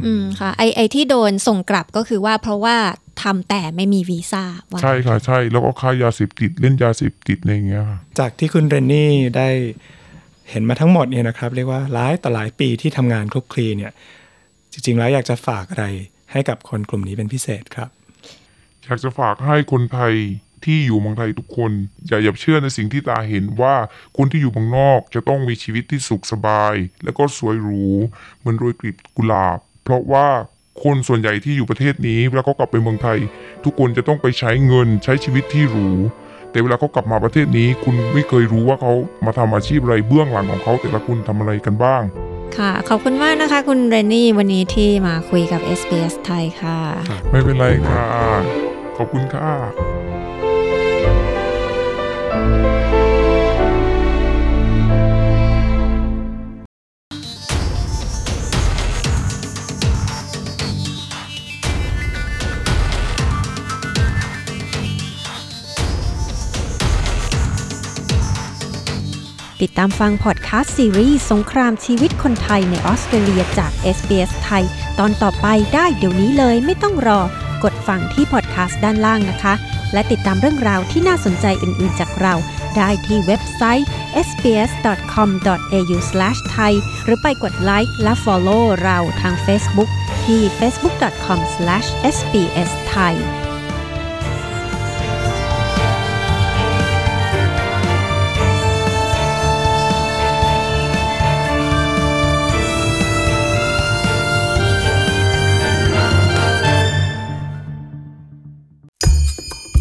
อืมค่ะไอไอที่โดนส่งกลับก็คือว่าเพราะว่าทำแต่ไม่มีวีซ่าว่าใช่ค่ะใช่ แล้วก็ค้ายาเสพติดเล่นยาเสพติดอะไรอย่างเงี้ยค่ะจากที่คุณเรนนี่ได้เห็นมาทั้งหมดเนี่ยนะครับ เรียกว่าหลายต่อหลายปีที่ทำงานคลุกคลีเนี่ย จริง ๆ แล้วอยากจะฝากอะไรให้กับคนกลุ่มนี้เป็นพิเศษครับอยากจะฝากให้คนไทยที่อยู่เมืองไทยทุกคน อย่าอย่าเชื่อในสิ่งที่ตาเห็นว่าคนที่อยู่เมืองนอกจะต้องมีชีวิตที่สุขสบาย แล้วก็สวยหรูเหมือนโรยกลีบกุหลาบ เพราะว่าคนส่วนใหญ่ที่อยู่ประเทศนี้แล้วก็กลับไปเมืองไทย ทุกคนจะต้องไปใช้เงินใช้ชีวิตที่หรูแต่เวลาเขากลับมาประเทศนี้ คุณไม่เคยรู้ว่าเขามาทำอาชีพอะไรเบื้องหลังของเขาแต่ละคุณทำอะไรกันบ้าง ค่ะ ขอบคุณมากนะคะ คุณเรนนี่วันนี้ที่มาคุยกับ SBS ไทยค่ะ ไม่เป็นไรค่ะ ขอบคุณค่ะ ตามฟังพอดแคสต์ซีรีส์สงครามชีวิตคนไทยในออสเตรเลียจาก SBS ไทย ตอนต่อไปได้เดี๋ยวนี้เลยไม่ต้องรอ กดฟังที่พอดแคสต์ด้านล่างนะคะ และติดตามเรื่องราวที่น่าสนใจอื่นๆจากเรา ได้ที่เว็บไซต์ sbs.com.au/thai หรือไปกดไลค์และ follow เราทาง Facebook ที่ facebook.com/sbsthai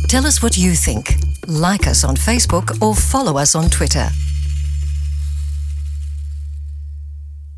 Tell us what you think. Like us on Facebook or follow us on Twitter.